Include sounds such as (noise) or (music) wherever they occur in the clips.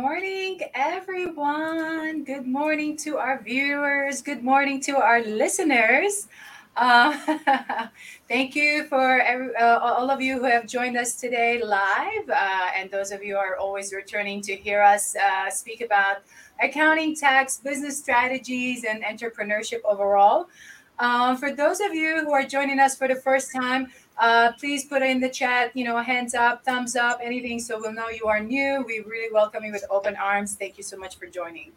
Morning, everyone. Good morning to our viewers. Good morning to our listeners. Uh, (laughs) thank you for every, uh, all of you who have joined us today live, uh, and those of you who are always returning to hear us uh, speak about accounting, tax, business strategies, and entrepreneurship overall. Um, for those of you who are joining us for the first time, uh, please put in the chat, you know, hands up, thumbs up, anything, so we'll know you are new. We really welcome you with open arms. Thank you so much for joining.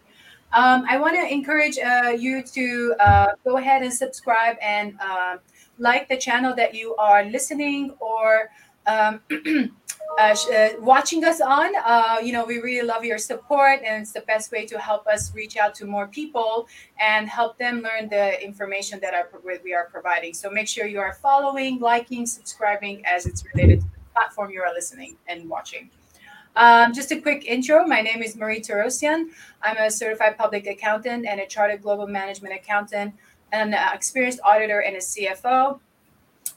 Um, I want to encourage uh, you to uh, go ahead and subscribe and uh, like the channel that you are listening or um, (clears throat) uh, uh, watching us on. Uh, you know, we really love your support, and it's the best way to help us reach out to more people and help them learn the information that are, we are providing. So make sure you are following, liking, subscribing as it's related to the platform you are listening and watching. Um, just a quick intro. My name is Marie Terosian. I'm a certified public accountant and a chartered global management accountant, and an experienced auditor and a CFO.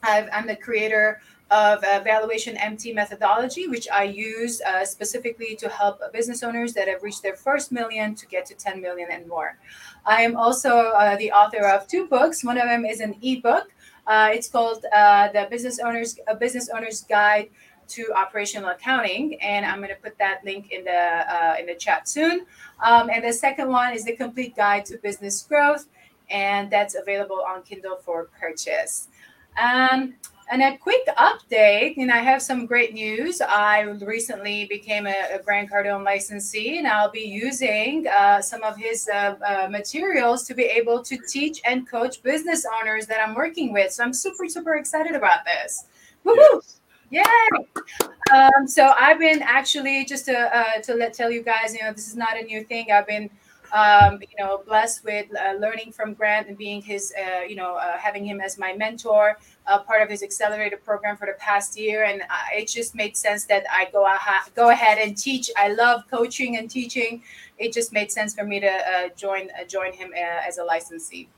i am the creator of valuation MT methodology, which I use uh, specifically to help business owners that have reached their first million to get to 10 million and more. I am also uh, the author of two books. One of them is an ebook. Uh, it's called uh, the Business Owners a Business Owner's Guide to Operational Accounting, and I'm going to put that link in the uh, in the chat soon. Um, and the second one is the Complete Guide to Business Growth, and that's available on Kindle for purchase. Um, and a quick update, and I have some great news. I recently became a, a Grant Cardone licensee, and I'll be using uh, some of his uh, uh, materials to be able to teach and coach business owners that I'm working with. So I'm super, super excited about this. Woohoo! Yay! Um, so I've been actually just to uh, to let tell you guys, you know, this is not a new thing. I've been um, you know, blessed with uh, learning from Grant and being his, uh, you know, uh, having him as my mentor, uh, part of his accelerated program for the past year, and it just made sense that I go aha- go ahead and teach. I love coaching and teaching. It just made sense for me to uh, join uh, join him as a licensee.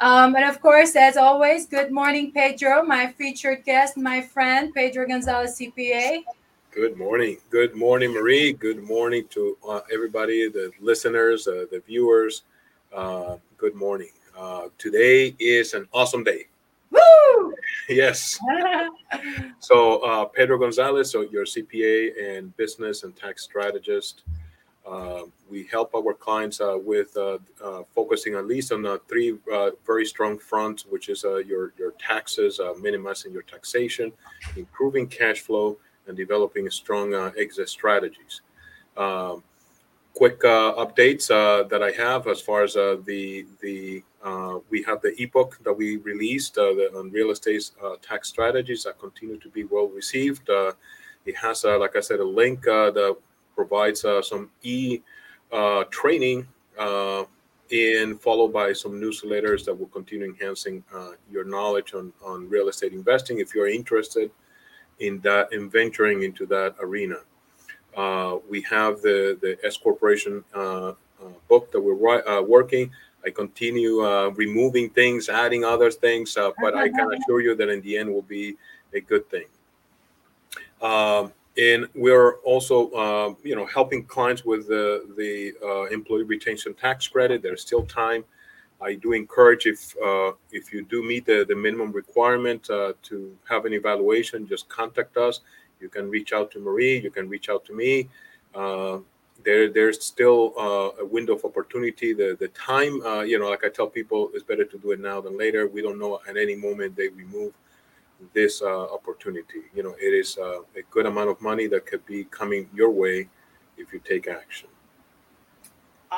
Um, and of course, as always, good morning, Pedro, my featured guest, my friend, Pedro Gonzalez, CPA. Good morning. Good morning, Marie. Good morning to uh, everybody, the listeners, uh, the viewers. Uh, good morning. Uh, today is an awesome day. Woo! (laughs) yes. (laughs) so, uh, Pedro Gonzalez, so your CPA and business and tax strategist. Uh, we help our clients with focusing at least on three very strong fronts, which is your your taxes, minimizing your taxation, improving cash flow, and developing strong uh, exit strategies. Um, quick uh, updates uh, that I have as far as uh, the the uh, we have the ebook that we released uh, the, on real estate tax strategies that continue to be well received. it has, like I said, a link that provides some e training and followed by some newsletters that will continue enhancing your knowledge on, on real estate investing. If you're interested in that in venturing into that arena. Uh, we have the the S corporation uh, uh, book that we're uh, working. I continue uh, removing things, adding other things, uh, but I can (laughs) assure you that in the end will be a good thing. Um, and we're also, you know, helping clients with the the employee retention tax credit. There's still time I do encourage if uh, if you do meet the, the minimum requirement uh, to have an evaluation, just contact us. You can reach out to Marie. You can reach out to me. Uh, there there's still uh, a window of opportunity. The the time, uh, you know, like I tell people, it's better to do it now than later. We don't know at any moment they remove this uh, opportunity. You know, it is a good amount of money that could be coming your way if you take action.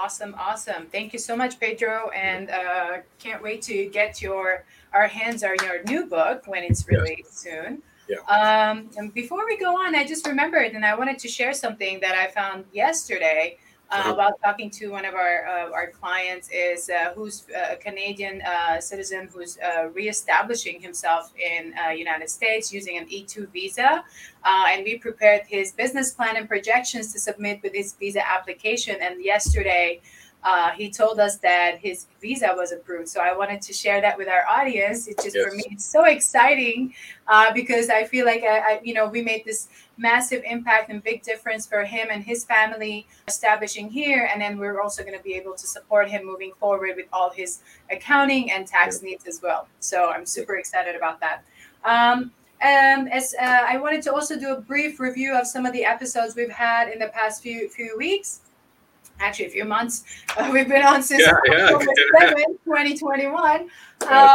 Awesome, awesome. Thank you so much, Pedro, and uh, can't wait to get your our hands on your new book when it's released yes. soon. Yeah. Um, and before we go on, I just remembered, and I wanted to share something that I found yesterday uh, while talking to one of our uh, our clients is uh, who's uh, a Canadian uh, citizen who's uh, reestablishing himself in uh, United States using an E2 visa, and we prepared his business plan and projections to submit with his visa application. And yesterday, uh, he told us that his visa was approved. So I wanted to share that with our audience. It's just yes. for me, it's so exciting uh, because I feel like I, I, you know, we made this massive impact and big difference for him and his family establishing here, and then we're also going to be able to support him moving forward with all his accounting and tax yeah. needs as well. So I'm super excited about that. Um, um, as uh, I wanted to also do a brief review of some of the episodes we've had in the past few few weeks actually a few months. Uh, (laughs) we've been on since yeah, yeah. (laughs) 2021. Um,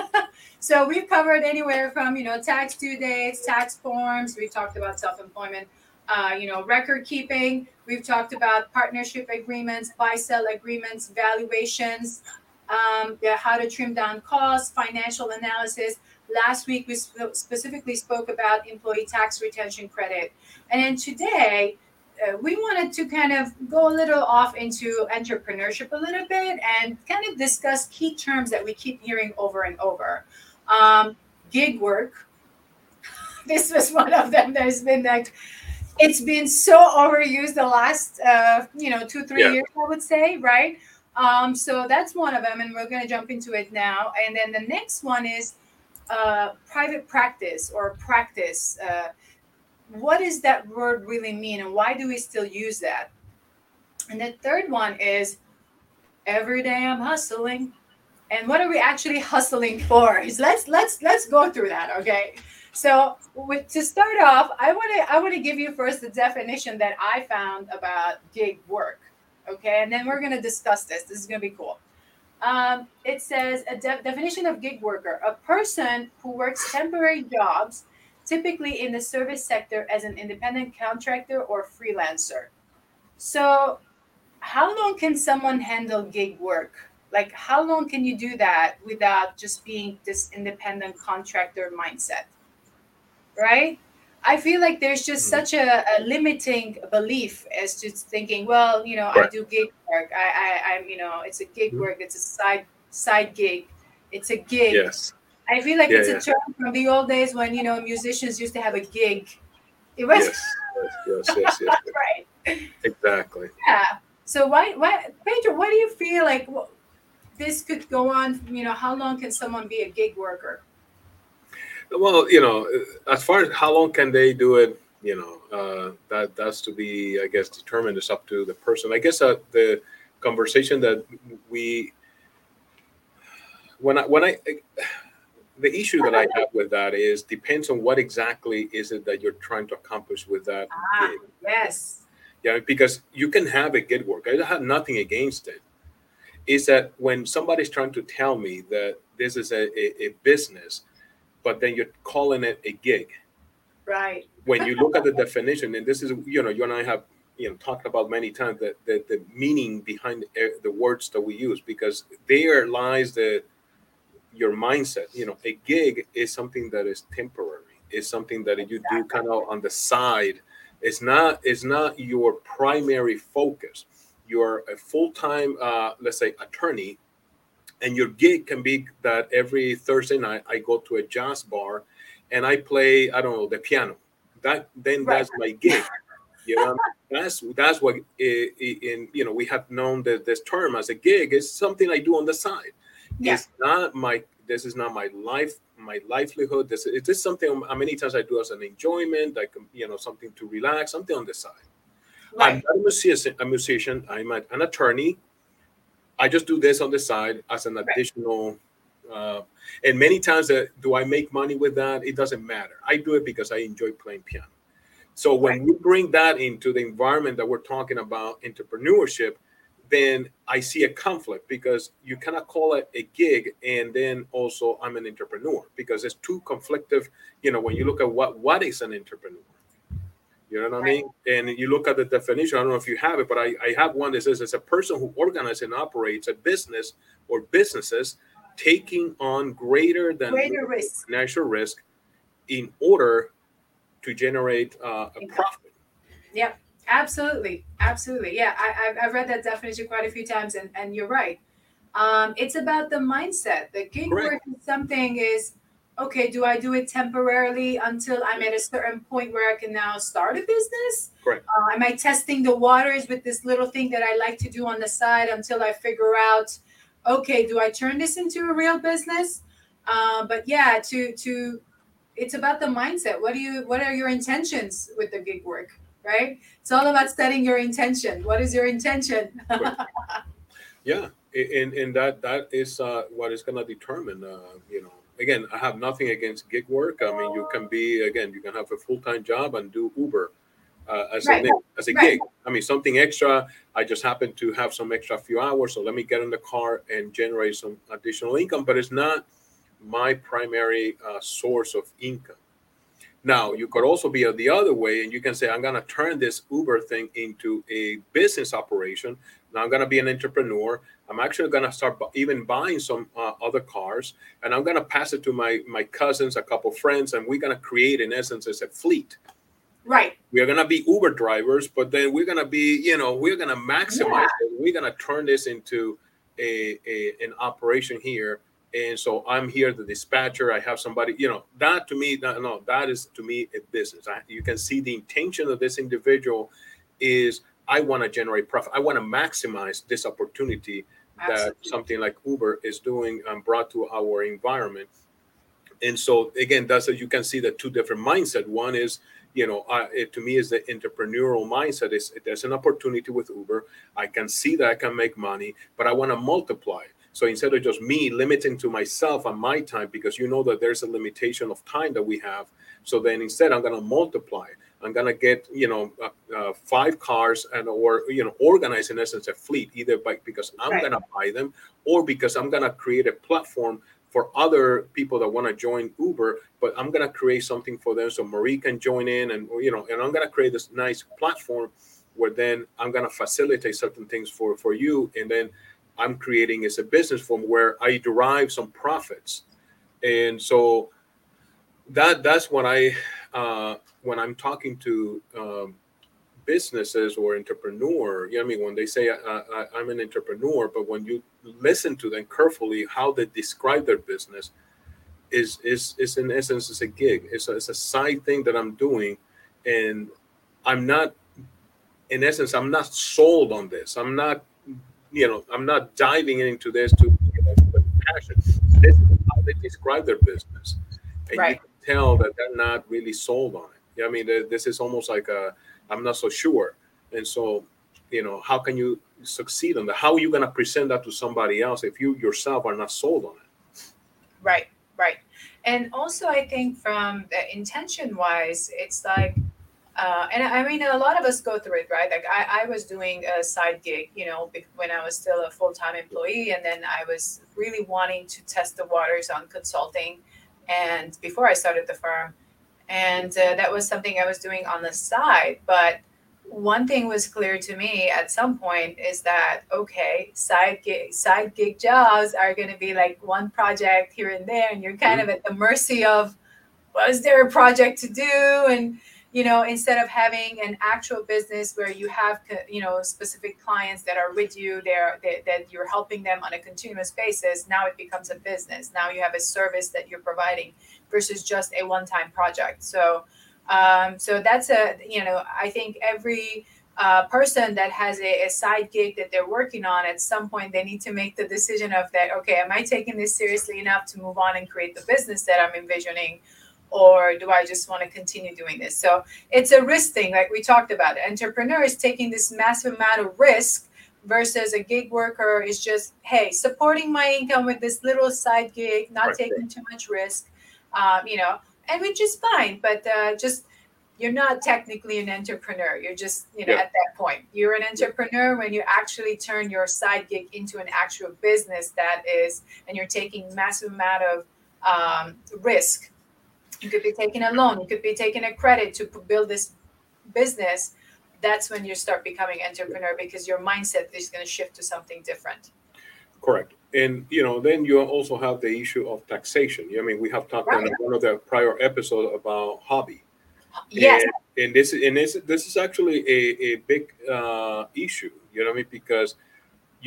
(laughs) so we've covered anywhere from, you know, tax due dates, tax forms. We've talked about self-employment, uh, you know, record keeping. We've talked about partnership agreements, buy-sell agreements, valuations, um, yeah, how to trim down costs, financial analysis. Last week, we sp- specifically spoke about employee tax retention credit. And then today, uh, we wanted to kind of go a little off into entrepreneurship a little bit and kind of discuss key terms that we keep hearing over and over. Um, gig work. (laughs) this was one of them. There's been like, it's been so overused the last, uh, you know, two three yeah. years, I would say, right? Um, so that's one of them, and we're going to jump into it now. And then the next one is uh, private practice or practice. Uh, what does that word really mean and why do we still use that? And the third one is every day I'm hustling. And what are we actually hustling for? Let's let's let's go through that, okay? So with, to start off, I want to I want to give you first the definition that I found about gig work, okay? And then we're gonna discuss this. This is gonna be cool. Um, it says a de- definition of gig worker: a person who works temporary jobs typically in the service sector as an independent contractor or freelancer. So, how long can someone handle gig work? Like, how long can you do that without just being this independent contractor mindset? Right? I feel like there's just mm-hmm. such a, a, limiting belief as to thinking, well, you know, right. I do gig work. I, I, I'm, you know, it's a gig mm-hmm. work. It's a side side gig. It's a gig. Yes. I feel like yeah, it's a term from the old days when you know musicians used to have a gig. It was yes, yes, yes, yes, yes. (laughs) right. Exactly. Yeah. So why, why, Pedro? What do you feel like well, this could go on? You know, how long can someone be a gig worker? Well, you know, as far as how long can they do it, you know, uh, that that's to be, I guess, determined. It's up to the person. I guess uh, the conversation that we when I when I the issue that I have with that is depends on what exactly is it that you're trying to accomplish with that. Ah, gig. yes. Yeah, because you can have a gig work. I have nothing against it. Is that when somebody's trying to tell me that this is a, a, a business, but then you're calling it a gig. Right. When you look at the definition, and this is, you know, you and I have, you know, talked about many times that the, the meaning behind the, the words that we use, because there lies the your mindset. You know, a gig is something that is temporary. It's something that you do kind of on the side. It's not. It's not your primary focus. You're a full time, uh, let's say, attorney, and your gig can be that every Thursday night I go to a jazz bar, and I play. I don't know the piano. That then right. that's my gig. You know, that's that's what in you know we have known that this term as a gig is something I do on the side yeah. it's not my this is not my life my livelihood. This is this something many times i do as an enjoyment like you know something to relax something on the side. Right. i'm not a musician, a musician i'm an attorney. I just do this on the side as an additional uh, and many times that do i make money with that? It doesn't matter. I do it because i enjoy playing piano. So when right. we bring that into the environment that we're talking about entrepreneurship then I see a conflict because you cannot call it a gig and then also I'm an entrepreneur because it's too conflictive. You know, when you look at what what is an entrepreneur, you know what right. I mean? And you look at the definition. I don't know if you have it, but I, I have one that says it's a person who organizes and operates a business or businesses taking on greater than greater risk, financial risk, in order to generate uh, a profit. Yep. Absolutely, absolutely. Yeah, I, I've read that definition quite a few times, and, and you're right. Um, it's about the mindset. The gig Correct. work is something is okay, do I do it temporarily until I'm at a certain point where I can now start a business? Correct. Uh, am I testing the waters with this little thing that I like to do on the side until I figure out, okay, do I turn this into a real business? Uh, but yeah, to to it's about the mindset. What do you what are your intentions with the gig work? Right? It's all about setting your intention. What is your intention? (laughs) yeah, and and that that is uh, what is going to determine. Uh, you know, again, I have nothing against gig work. I mean, you can be again, you can have a full time job and do Uber. Uh, as right. a as a right. gig. I mean, something extra. I just happen to have some extra few hours, so let me get in the car and generate some additional income. But it's not my primary uh, source of income. Now, you could also be the other way, and you can say, I'm going to turn this Uber thing into a business operation. Now, I'm going to be an entrepreneur. I'm actually going to start even buying some uh, other cars, and I'm going to pass it to my my cousins, a couple friends, and we're going to create, in essence, as a fleet. Right. We're going to be Uber drivers, but then we're going to be, you know, we're going to maximize yeah. it. We're going to turn this into a, a an operation here and so I'm here, the dispatcher. I have somebody, you know, that to me, no, no that is to me a business. I, you can see the intention of this individual is I want to generate profit. I want to maximize this opportunity Absolutely. that something like Uber is doing and brought to our environment. And so again, that's as you can see the two different mindset. One is, you know, uh, it, to me is the entrepreneurial mindset. Is there's an opportunity with Uber. I can see that I can make money, but I want to multiply. So instead of just me limiting to myself and my time, because you know that there's a limitation of time that we have. So then instead, I'm going to multiply. I'm going to get, you know, uh, uh, five cars and or, you know, organize in essence a fleet, either by because I'm right. going to buy them or because I'm going to create a platform for other people that want to join Uber, but I'm going to create something for them so Marie can join in and, you know, and I'm going to create this nice platform where then I'm going to facilitate certain things for, for you. And then I'm creating is a business form where I derive some profits, and so that that's when I uh, when I'm talking to um, businesses or entrepreneur. You know I mean? When they say I, I'm an entrepreneur, but when you listen to them carefully, how they describe their business is is is in essence is a gig. It's a, it's a side thing that I'm doing, and I'm not. In essence, I'm not sold on this. I'm not you know, I'm not diving into this to you know, passion. This is how they describe their business, and right. you can tell that they're not really sold on it. Yeah, I mean, this is almost like a I'm not so sure, and so you know, how can you succeed on that? How are you going to present that to somebody else if you yourself are not sold on it? Right, right, and also I think from uh, the intention wise, it's like uh, and I mean, a lot of us go through it, right? Like I, I was doing a side gig, you know, when I was still a full time employee, and then I was really wanting to test the waters on consulting, and before I started the firm, and uh, that was something I was doing on the side. But one thing was clear to me at some point is that okay, side gig side gig jobs are going to be like one project here and there, and you're kind mm-hmm. of at the mercy of was there a project to do and you know instead of having an actual business where you have you know specific clients that are with you there that, you're helping them on a continuous basis now it becomes a business. Now you have a service that you're providing versus just a one-time project. So um, so that's a you know i think every uh, person that has a, a, side gig that they're working on at some point they need to make the decision of that okay am i taking this seriously enough to move on and create the business that i'm envisioning or do I just want to continue doing this? So it's a risk thing, like we talked about. Entrepreneur is taking this massive amount of risk versus a gig worker is just, hey, supporting my income with this little side gig, not right. taking too much risk, um, you know, and which is fine, but uh, just you're not technically an entrepreneur. You're just, you know, yeah. at that point, you're an entrepreneur when you actually turn your side gig into an actual business that is, and you're taking massive amount of um, risk you could be taking a loan you could be taking a credit to build this business. That's when you start becoming entrepreneur because your mindset is going to shift to something different. Correct. And you know then you also have the issue of taxation. I mean we have talked right. in one of the prior episodes about hobby. Yes. And, and this and this this is actually a, a big uh, issue you know what i mean? Because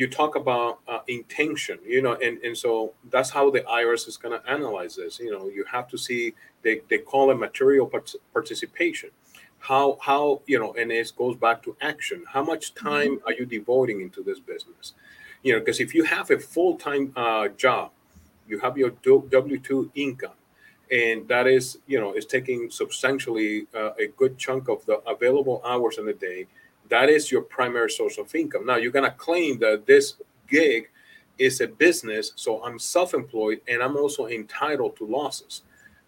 you talk about uh, intention, you know, and, and so that's how the IRS is going to analyze this. You know, you have to see they, they call it material part- participation. How how you know, and it goes back to action. How much Mm-hmm. time are you devoting into this business? You know, because if you have a full time uh, job, you have your W two income, and that is you know is taking substantially uh, a good chunk of the available hours in a day that is your primary source of income now you're going to claim that this gig is a business so i'm self-employed and i'm also entitled to losses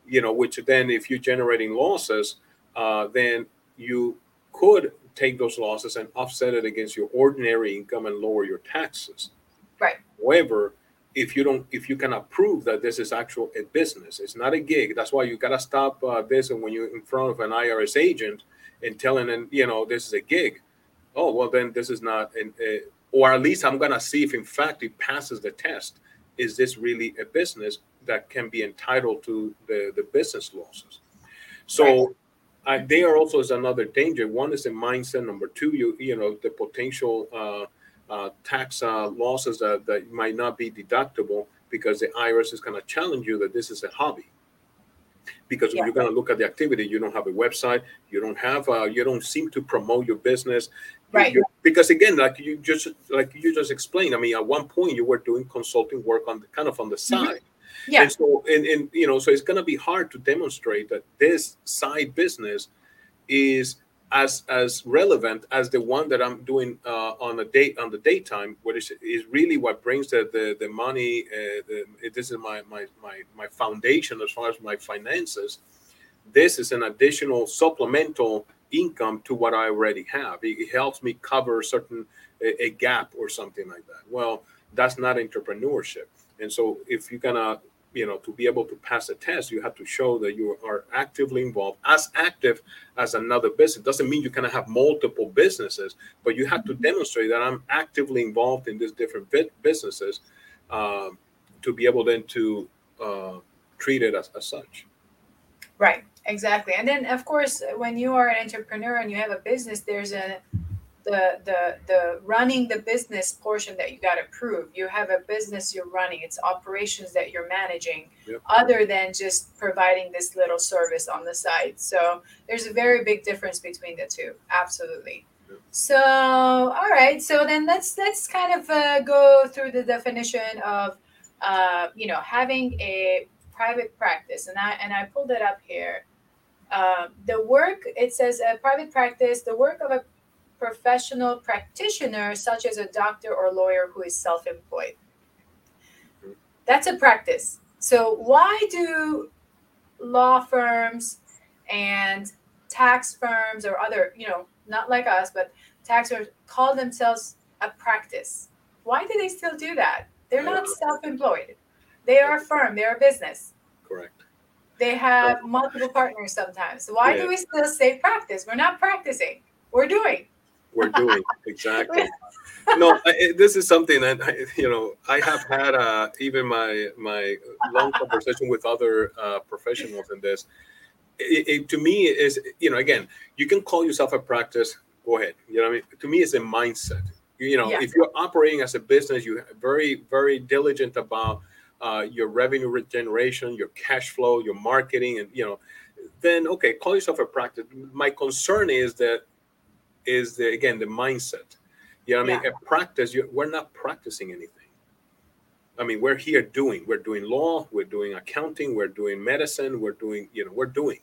you know which then if you're generating losses uh, then you could take those losses and offset it against your ordinary income and lower your taxes Right. however if you don't if you cannot prove that this is actual a business it's not a gig that's why you got to stop uh, this and when you're in front of an irs agent and telling them you know this is a gig oh well then this is not an a, or at least i'm going to see if in fact it passes the test. Is this really a business that can be entitled to the the business losses? So I, there also is another danger. One is the mindset. Number two you you know the potential uh, uh, tax uh, losses that, that might not be deductible because the IRS is going to challenge you that this is a hobby. Because Yeah. you're going to look at the activity, you don't have a website, you don't have, uh, you don't seem to promote your business, Right. you- because again, like you just like you just explained, I mean, at one point you were doing consulting work on the kind of on the side, Yeah. and so and, and you know, so it's going to be hard to demonstrate that this side business is as as relevant as the one that I'm doing uh, on a date on the daytime, what is is really what brings the the, the money. Uh, the, this is my, my my my foundation as far as my finances. This is an additional supplemental income to what I already have. It, it helps me cover certain a, a gap or something like that. Well, that's not entrepreneurship. And so if you're gonna you know to be able to pass a test you have to show that you are actively involved as active as another business doesn't mean you can have multiple businesses but you have to demonstrate that i'm actively involved in these different businesses um, to be able then to uh, treat it as, as such Right, exactly. And then of course when you are an entrepreneur and you have a business, there's a the the the running the business portion that you got to prove. You have a business you're running, it's operations that you're managing, Yep. other than just providing this little service on the side. So there's a very big difference between the two. Absolutely. Yep. So all right, so then let's let's kind of uh, go through the definition of uh, you know having a private practice, and I and I pulled it up here. Um, the work it says a private practice, the work of a professional practitioner, such as a doctor or lawyer who is self-employed. That's a practice. So why do law firms and tax firms or other, you know, not like us, but tax firms call themselves a practice? Why do they still do that? They're not self-employed. They are a firm. They're a business. correct They have multiple partners sometimes. Why Yeah. do we still say practice? We're not practicing. We're doing. we're doing exactly (laughs) no I, this is something that I, you know i have had uh, even my my long conversation with other uh, professionals in this it, it, to me is you know again you can call yourself a practice go ahead you know what i mean to me it's a mindset you know Yeah. if you're operating as a business you're very very diligent about uh, your revenue re- generation your cash flow your marketing and you know then okay call yourself a practice my concern is that is the again the mindset. You know i mean? A practice you, we're not practicing anything. I mean we're here doing we're doing law we're doing accounting we're doing medicine we're doing you know we're doing.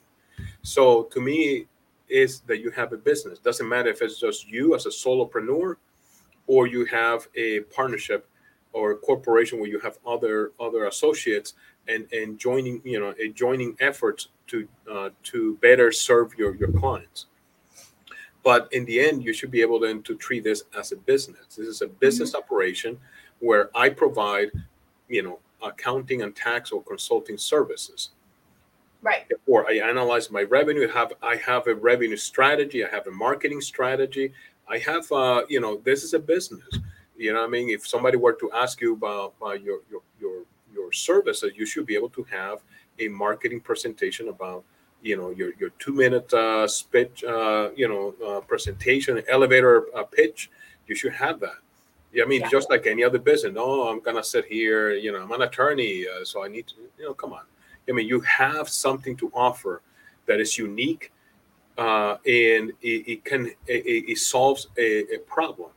So to me is that you have a business. Doesn't matter if it's just you as a solopreneur or you have a partnership or a corporation where you have other other associates and and joining you know a joining efforts to uh, to better serve your your clients but in the end you should be able then to treat this as a business this is a business operation where i provide you know accounting and tax or consulting services Right. or I analyze my revenue. Have I have a revenue strategy? I have a marketing strategy. I have, uh, you know, this is a business. You know, what I mean, if somebody were to ask you about, about your your your your services, you should be able to have a marketing presentation about, you know, your your two minute uh, speech, uh, you know, uh, presentation, elevator uh, pitch. You should have that. Yeah, I mean, Yeah. just like any other business. No, I'm gonna sit here. You know, I'm an attorney, uh, so I need to. You know, come on. I mean, you have something to offer that is unique, uh, and it, it can it, it solves a, a problem.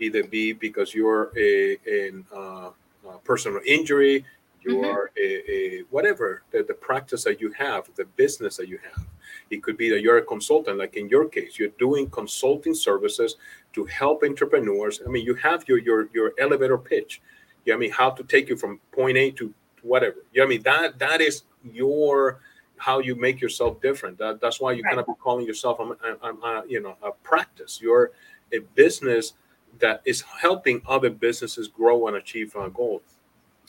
Either be because you're a, an uh, uh, personal injury, you Mhm. are a, a whatever the, the practice that you have, the business that you have. It could be that you're a consultant, like in your case, you're doing consulting services to help entrepreneurs. I mean, you have your your your elevator pitch. Yeah, I mean, how to take you from point A to whatever. Yeah, I mean that that is your how you make yourself different. That, that's why you Right. kind of be calling yourself, I'm, I'm, I'm you know, a practice. You're a business that is helping other businesses grow and achieve uh, goals.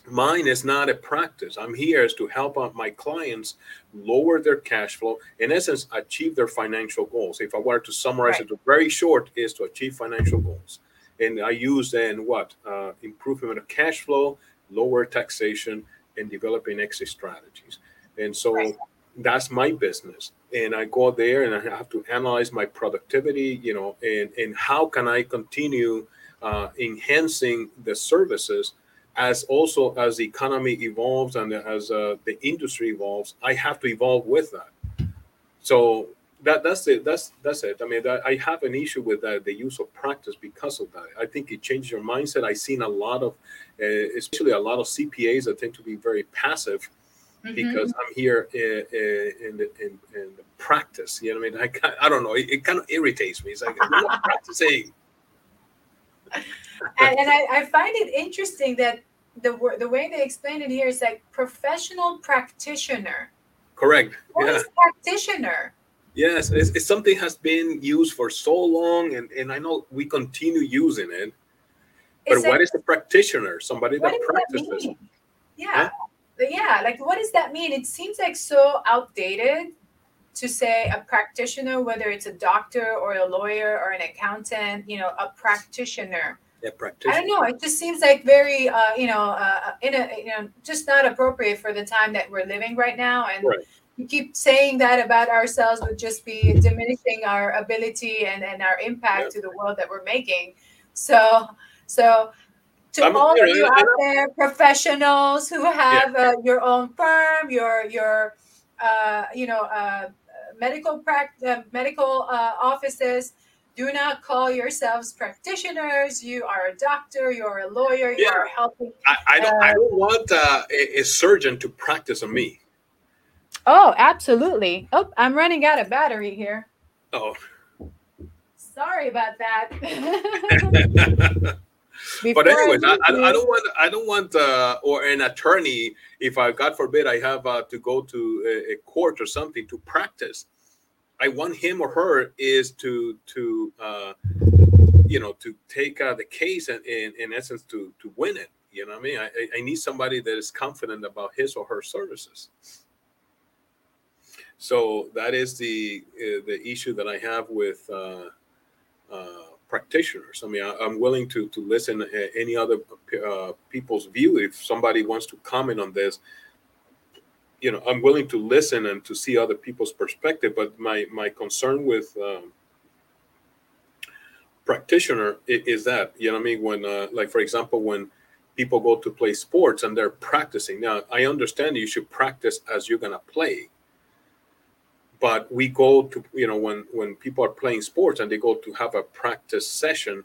Mine is not a practice. I'm here is to help out my clients lower their cash flow, in essence, achieve their financial goals. If I were to summarize Right. it very short, is to achieve financial goals. And I use then what uh, improvement of cash flow, lower taxation, and developing exit strategies. And so Right. that's my business. And I go there and I have to analyze my productivity, you know, and and how can I continue uh, enhancing the services as also as the economy evolves and as uh, the industry evolves, I have to evolve with that. So that that's it. That's that's it. I mean, that, I have an issue with that, the use of practice because of that. I think it changes your mindset. I've seen a lot of, uh, especially a lot of CPAs that tend to be very passive Mhm. because I'm here in, in, the, in, in the practice. You know what I mean? I, I don't know. It, it kind of irritates me. It's like, I'm not (laughs) practicing. and, and I, I find it interesting that the the way they explain it here is like professional practitioner. Correct. What yeah. is practitioner? Yes, it's, it's something has been used for so long, and, and I know we continue using it. But Is what it- is a practitioner? Somebody that practices. mean? Yeah. But yeah, like what does that mean? It seems like so outdated to say a practitioner, whether it's a doctor or a lawyer or an accountant, you know, a practitioner. A I practitioner. I don't know. It just seems like very, uh, you know, uh, in a, you know, just not appropriate for the time that we're living right now. And Right. we keep saying that about ourselves would just be diminishing our ability and, and our impact Yeah. to the world that we're making. So, so to I'm- all you of you out there, professionals who have uh, your own firm, your your, uh, you know, uh, medical pract- uh, medical uh, offices do not call yourselves practitioners. You are a doctor. You're a lawyer. You Yeah. are helping. I, I don't. I Uh, don't want uh, a, a surgeon to practice on me. Oh, absolutely. Oh, I'm running out of battery here. Oh, Sorry about that. (laughs) (laughs) (laughs) but anyways, I, I, I don't want. I don't want uh, or an attorney. If I, God forbid, I have uh, to go to a, a court or something to practice. I want him or her is to to uh, you know to take uh, the case and in, in essence to to win it. You know what I mean? I, I- I need somebody that is confident about his or her services. So that is the uh, the issue that I have with uh, uh, practitioners. I mean, I, I'm willing to to listen to any other uh, people's view. If somebody wants to comment on this, you know, I'm willing to listen and to see other people's perspective. But my my concern with um, practitioner is, is that you know I mean when uh, like for example when people go to play sports and they're practicing now i understand you should practice as you're going to play but we go to you know when when people are playing sports and they go to have a practice session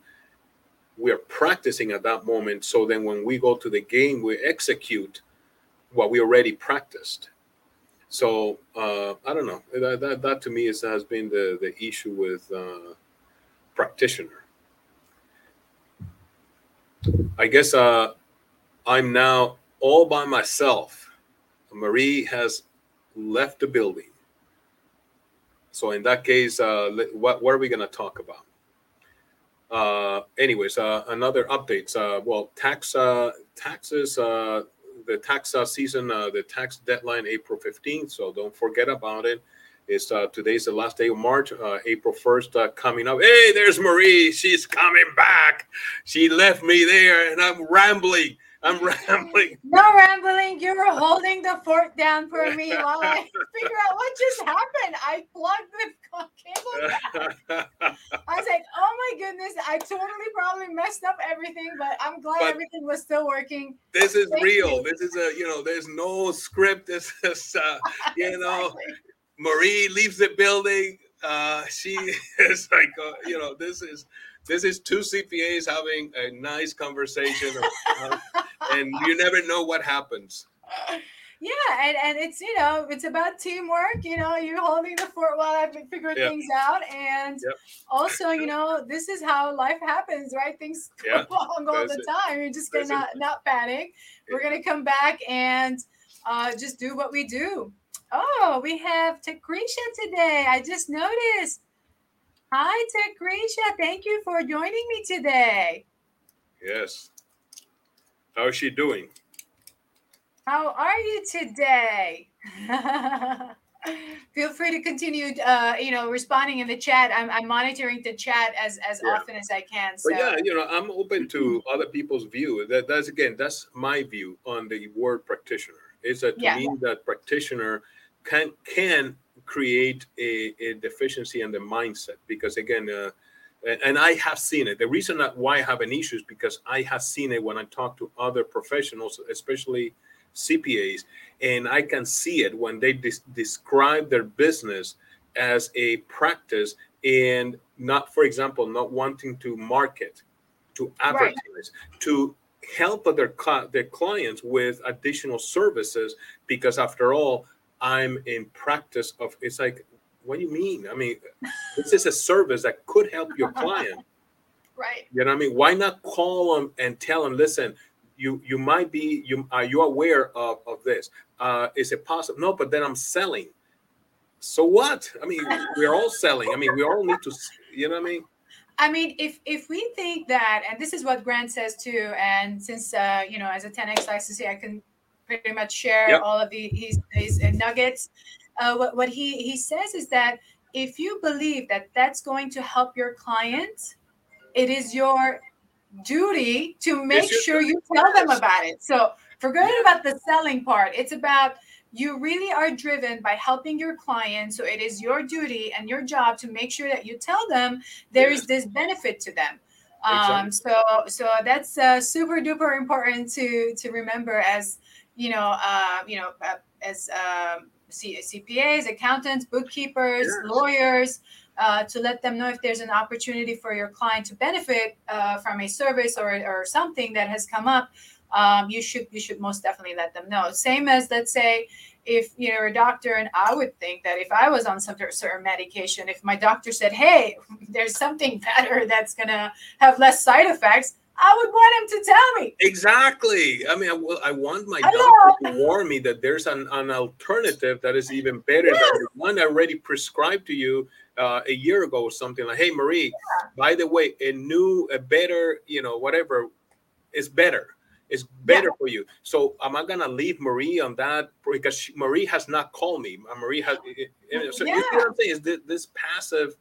we are practicing at that moment. So then when we go to the game we execute what we already practiced. So uh, i don't know. That, that, that to me is has been the the issue with uh, practitioner. I guess uh, i'm now all by myself. Marie has left the building so in that case, uh, what, what are we going to talk about? Uh, anyways, uh, another updates. Uh, well, tax uh, taxes. Uh, the tax uh, season. Uh, the tax deadline April fifteenth. So don't forget about it. It's uh, today's the last day of March. Uh, April first uh, coming up. Hey, there's Marie. She's coming back. She left me there, and I'm rambling. I'm rambling. No rambling. You were holding the fork down for me while I (laughs) figure out what just happened. I plugged the cable. back. (laughs) I was like, "Oh my goodness, I totally probably messed up everything, but I'm glad But- everything was still working. This is Thank real. you. This is a you know. There's no script. This is uh, (laughs) you know. Marie leaves the building. Uh, she (laughs) is like, uh, you know, this is this is two CPAs having a nice conversation, and you never know what happens. Yeah, and, and it's you know it's about teamwork. You know, you're holding the fort while I figure Yeah. things out, and Yep. also you know this is how life happens, right? Things (laughs) go Yeah, wrong all that's the it. time. You're just gonna That's not not panic. We're gonna come back and uh, just do what we do. Oh, we have Takrisha today. I just noticed. Hi, Takrisha. Thank you for joining me today. Yes. How is she doing? How are you today? (laughs) Feel free to continue, uh, you know, responding in the chat. I'm, I'm monitoring the chat as as Yeah. often as I can. So But yeah, you know, I'm open to (clears throat) other people's view. That that's again, that's my view on the word practitioner. Is that to Yeah. me that practitioner can can create a, a deficiency in the mindset because again, uh, and- I have seen it. The reason that why I have an issue is because I have seen it when I talk to other professionals, especially CPAs, and I can see it when they des- describe their business as a practice and not, for example, not wanting to market, to advertise, to help other cli- their clients with additional services because after all, I'm in practice of. It's like, what do you mean? I mean, this is a service that could help your client. (laughs) right, You know what I mean? Why not call them and tell them, listen, you you might be you are you aware of, of this? Uh, is it possible? No, but then I'm selling. So what? I mean, we're all selling. I mean, we all need to. You know what I mean? I mean, if if we think that, and this is what Grant says too, and since uh, you know, as a 10x licensee, I can pretty much share Yep. all of the his, his uh, nuggets. Uh, what what he he says is that if you believe that that's going to help your client, it is your duty to make sure you tell them about it. So forget about the selling part. It's about you really are driven by helping your client. So it is your duty and your job to make sure that you tell them there is this benefit to them. Um, so so that's uh, super duper important to to remember as you know uh, you know uh, as um, C- CPAs, accountants, bookkeepers, Yes. lawyers. Uh, to let them know if there's an opportunity for your client to benefit uh, from a service or, or something that has come up, um, you should you should most definitely let them know. Same as let's say if you're a doctor, and I would think that if I was on some certain medication, if my doctor said, "Hey, (laughs) there's something better that's gonna have less side effects," I would want him to tell me. Exactly. I mean, I, will- I want my doctor to warn me that there's an, an alternative that is even better than the one I already prescribed to you uh, a year ago or something like, hey, Marie, by the way, a new, a better, you know, whatever is better. It's better for you. So am I gonna leave Marie on that because she, Marie has not called me? Marie has. you know, So you see what I'm saying? Is this, this passive,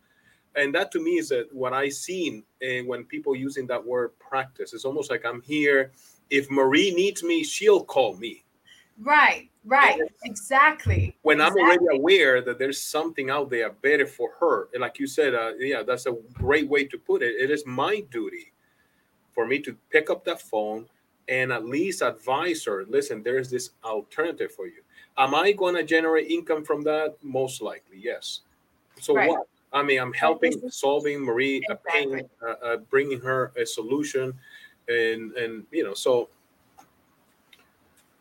and that to me is that what I seen and when people using that word practice. It's almost like I'm here. If Marie needs me, she'll call me. Right, right, exactly. When I'm already aware that there's something out there better for her, and like you said, uh, yeah, that's a great way to put it. It is my duty for me to pick up that phone and at least advise her. Listen, there's this alternative for you. Am I going to generate income from that? Most likely, yes. So Right. what? I mean, I'm helping, solving Marie a pain, uh, uh, bringing her a solution, and and you know, so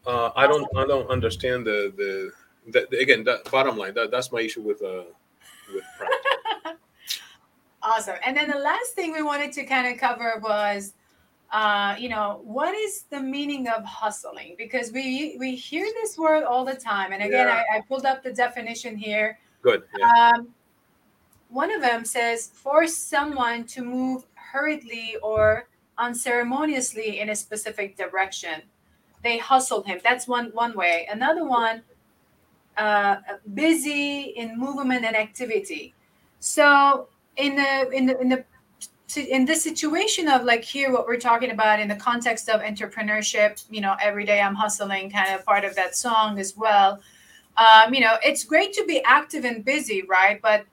uh, I don't I don't understand the the, the, the again that bottom line that that's my issue with uh with practice. (laughs) Awesome. And then the last thing we wanted to kind of cover was, uh, you know, what is the meaning of hustling? Because we we hear this word all the time. And again, Yeah. I, I pulled up the definition here. Good. Yeah. Um, one of them says, force someone to move hurriedly or unceremoniously in a specific direction. They hustled him. That's one one way. Another one, uh, busy in movement and activity. So in the in the in the in this situation of like here what we're talking about in the context of entrepreneurship you know every day i'm hustling kind of part of that song as well um, you know it's great to be active and busy right but.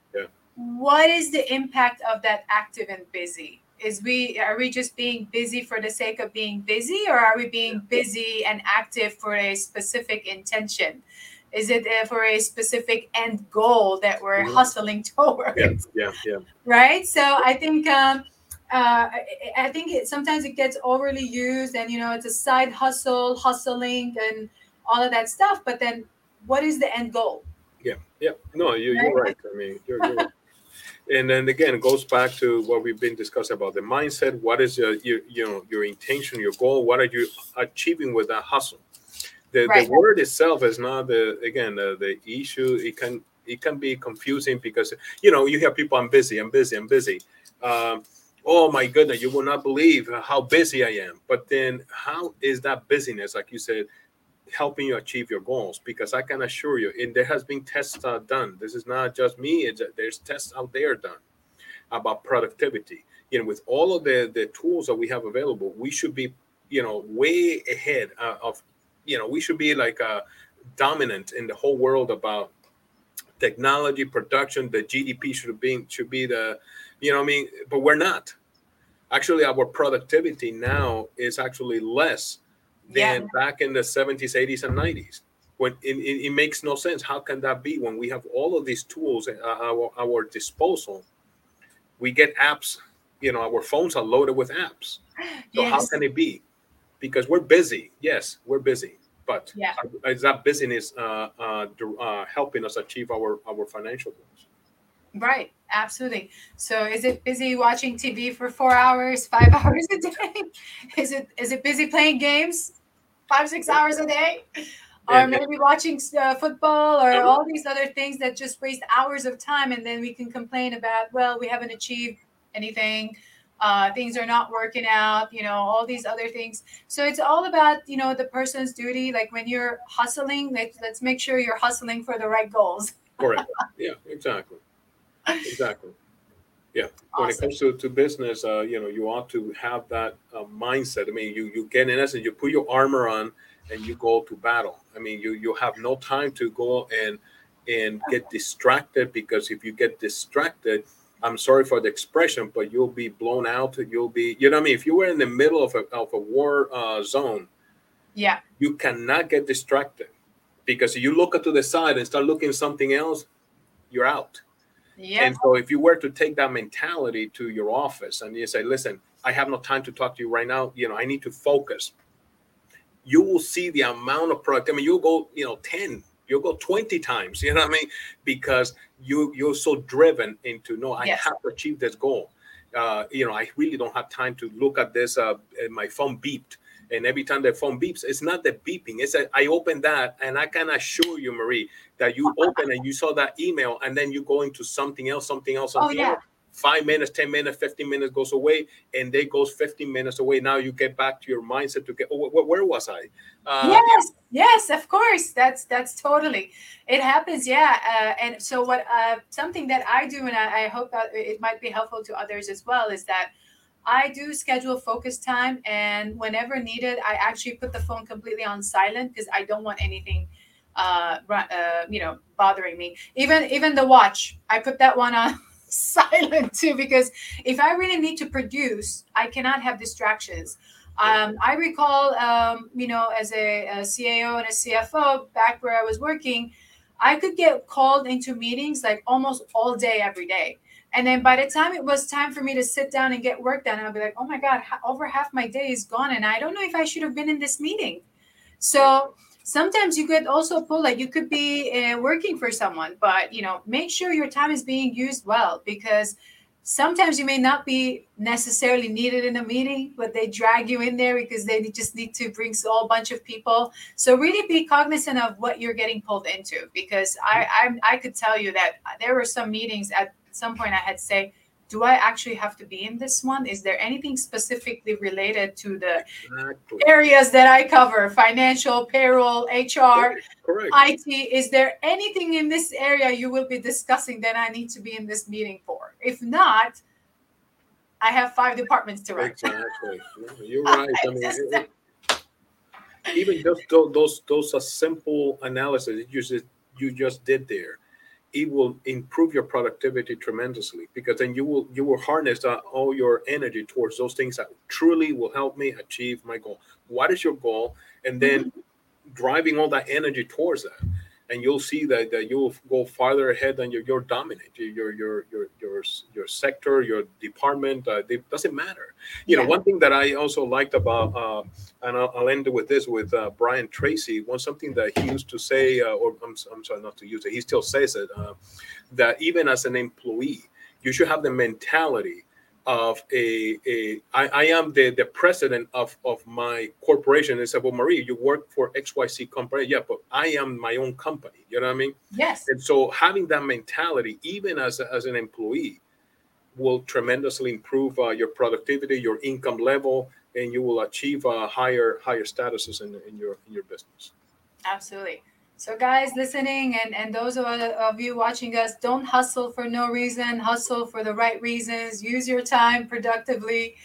What is the impact of that active and busy? Is we are we just being busy for the sake of being busy, or are we being busy and active for a specific intention? Is it uh, for a specific end goal that we're mm-hmm. hustling (laughs) towards? Yeah, yeah, yeah. Right. So I think um, uh, I, think it, sometimes it gets overly used, and you know, it's a side hustle, hustling, and all of that stuff. But then, what is the end goal? Yeah, yeah. No, you, are right. I mean, you're, you're. And then again, it goes back to what we've been discussing about the mindset. What is your, your you know your intention, your goal? What are you achieving with that hustle? The, right. the word itself is not the again the, the issue. It can it can be confusing because you know you hear people I'm busy, I'm busy, I'm busy. Um, oh my goodness, you will not believe how busy I am. But then, how is that busyness, like you said, helping you achieve your goals? Because I can assure you, and there has been tests uh, done. This is not just me; it's, there's tests out there done about productivity. You know, with all of the the tools that we have available, we should be, you know, way ahead uh, of, you know, we should be like uh, dominant in the whole world about technology production. The GDP should be should be the you know, I mean, but we're not. Actually, our productivity now is actually less than yeah. back in the 70s, 80s, and 90s. When it, it, it, makes no sense. How can that be when we have all of these tools at our, our disposal? We get apps, you know, our phones are loaded with apps. So yes. how can it be? Because we're busy. Yes, we're busy but yeah. is that busyness uh, uh, uh, helping us achieve our, our financial goals? Right, absolutely. So is it busy watching TV for four hours, five (laughs) hours a day? Is it is it busy playing games five, six hours a day? Or maybe watching uh, football or all these other things that just waste hours of time, and then we can complain about, well, we haven't achieved anything. Uh, things are not working out, you know, all these other things. So it's all about, you know, the person's duty. Like when you're hustling, let's, let's make sure you're hustling for the right goals. Correct. (laughs) Yeah, exactly exactly. Yeah. Awesome. When it comes to, to business, uh, you know, you ought to have that uh, mindset. I mean, you you get in essence, you put your armor on and you go to battle. I mean, you you have no time to go and and get distracted because if you get distracted, I'm sorry for the expression, but you'll be blown out. You'll be, you know, what I mean, if you were in the middle of a of a war uh, zone, yeah, you cannot get distracted because if you look to the side and start looking something else, you're out. Yeah. And so if you were to take that mentality to your office and you say, listen, I have no time to talk to you right now, you know, I need to focus. You will see the amount of product. I mean, you'll go, you know, 10, you'll go 20 times, you know what I mean? Because you you're so driven into no, I yes. have to achieve this goal. Uh, you know, I really don't have time to look at this. Uh, my phone beeped and every time the phone beeps, it's not the beeping. It's that I open that, and I can assure you, Marie, that you open and you saw that email, and then you go into something else, something else, oh, something oh, yeah. else. Five minutes, ten minutes, fifteen minutes goes away, and they goes fifteen minutes away. Now you get back to your mindset to get. Oh, where was I? Uh, yes, yes, of course. That's that's totally. It happens, yeah. Uh, and so what? Uh, something that I do, and I, I hope that it might be helpful to others as well, is that I do schedule focus time, and whenever needed, I actually put the phone completely on silent because I don't want anything, uh, uh, you know, bothering me. Even even the watch, I put that one on (laughs) silent too because if I really need to produce, I cannot have distractions. Um, I recall, um, you know, as a, a CAO and a CFO back where I was working, I could get called into meetings like almost all day every day and then by the time it was time for me to sit down and get work done, I'll be like, oh my God, over half my day is gone. And I don't know if I should have been in this meeting. So sometimes you could also pull, like, you could be uh, working for someone, but, you know, make sure your time is being used well because sometimes you may not be necessarily needed in a meeting, but they drag you in there because they just need to bring a whole bunch of people. So really be cognizant of what you're getting pulled into because I, I, I could tell you that there were some meetings at at some point I had to say, do I actually have to be in this one? Is there anything specifically related to the exactly. areas that I cover? Financial, payroll, HR, Correct. IT. Is there anything in this area you will be discussing that I need to be in this meeting for? If not, I have five departments to run. Exactly. You're (laughs) right. I mean, it, even just those those, those simple analysis you just you just did there it will improve your productivity tremendously because then you will you will harness uh, all your energy towards those things that truly will help me achieve my goal. What is your goal? And then mm-hmm. driving all that energy towards that and you'll see that, that you'll go farther ahead than your, your dominant your your your your your sector your department uh, it doesn't matter you yeah. know one thing that i also liked about uh, and I'll, I'll, end with this with uh, brian tracy one something that he used to say uh, or I'm, I'm sorry not to use it he still says it uh, that even as an employee you should have the mentality of a, a I, I am the, the president of, of my corporation. And said, Well, Marie, you work for XYZ company. Yeah, but I am my own company. You know what I mean? Yes. And so having that mentality, even as, a, as an employee, will tremendously improve uh, your productivity, your income level, and you will achieve uh, higher higher statuses in, in your in your business. Absolutely. So, guys listening and, and those of, of you watching us, don't hustle for no reason, hustle for the right reasons. Use your time productively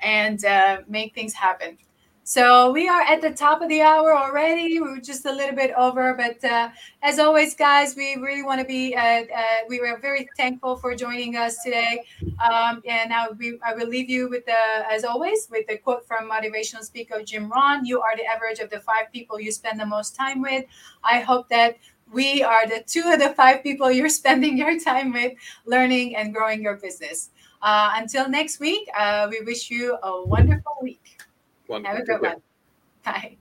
and uh, make things happen. So we are at the top of the hour already. We are just a little bit over, but uh, as always, guys, we really want to be. Uh, uh, we were very thankful for joining us today, um, and I, we, I will leave you with the, as always, with the quote from motivational speaker Jim Rohn: "You are the average of the five people you spend the most time with." I hope that we are the two of the five people you're (laughs) spending your time with, learning and growing your business. Uh, until next week, uh, we wish you a wonderful week. Wonderful. Have a good one. Bye.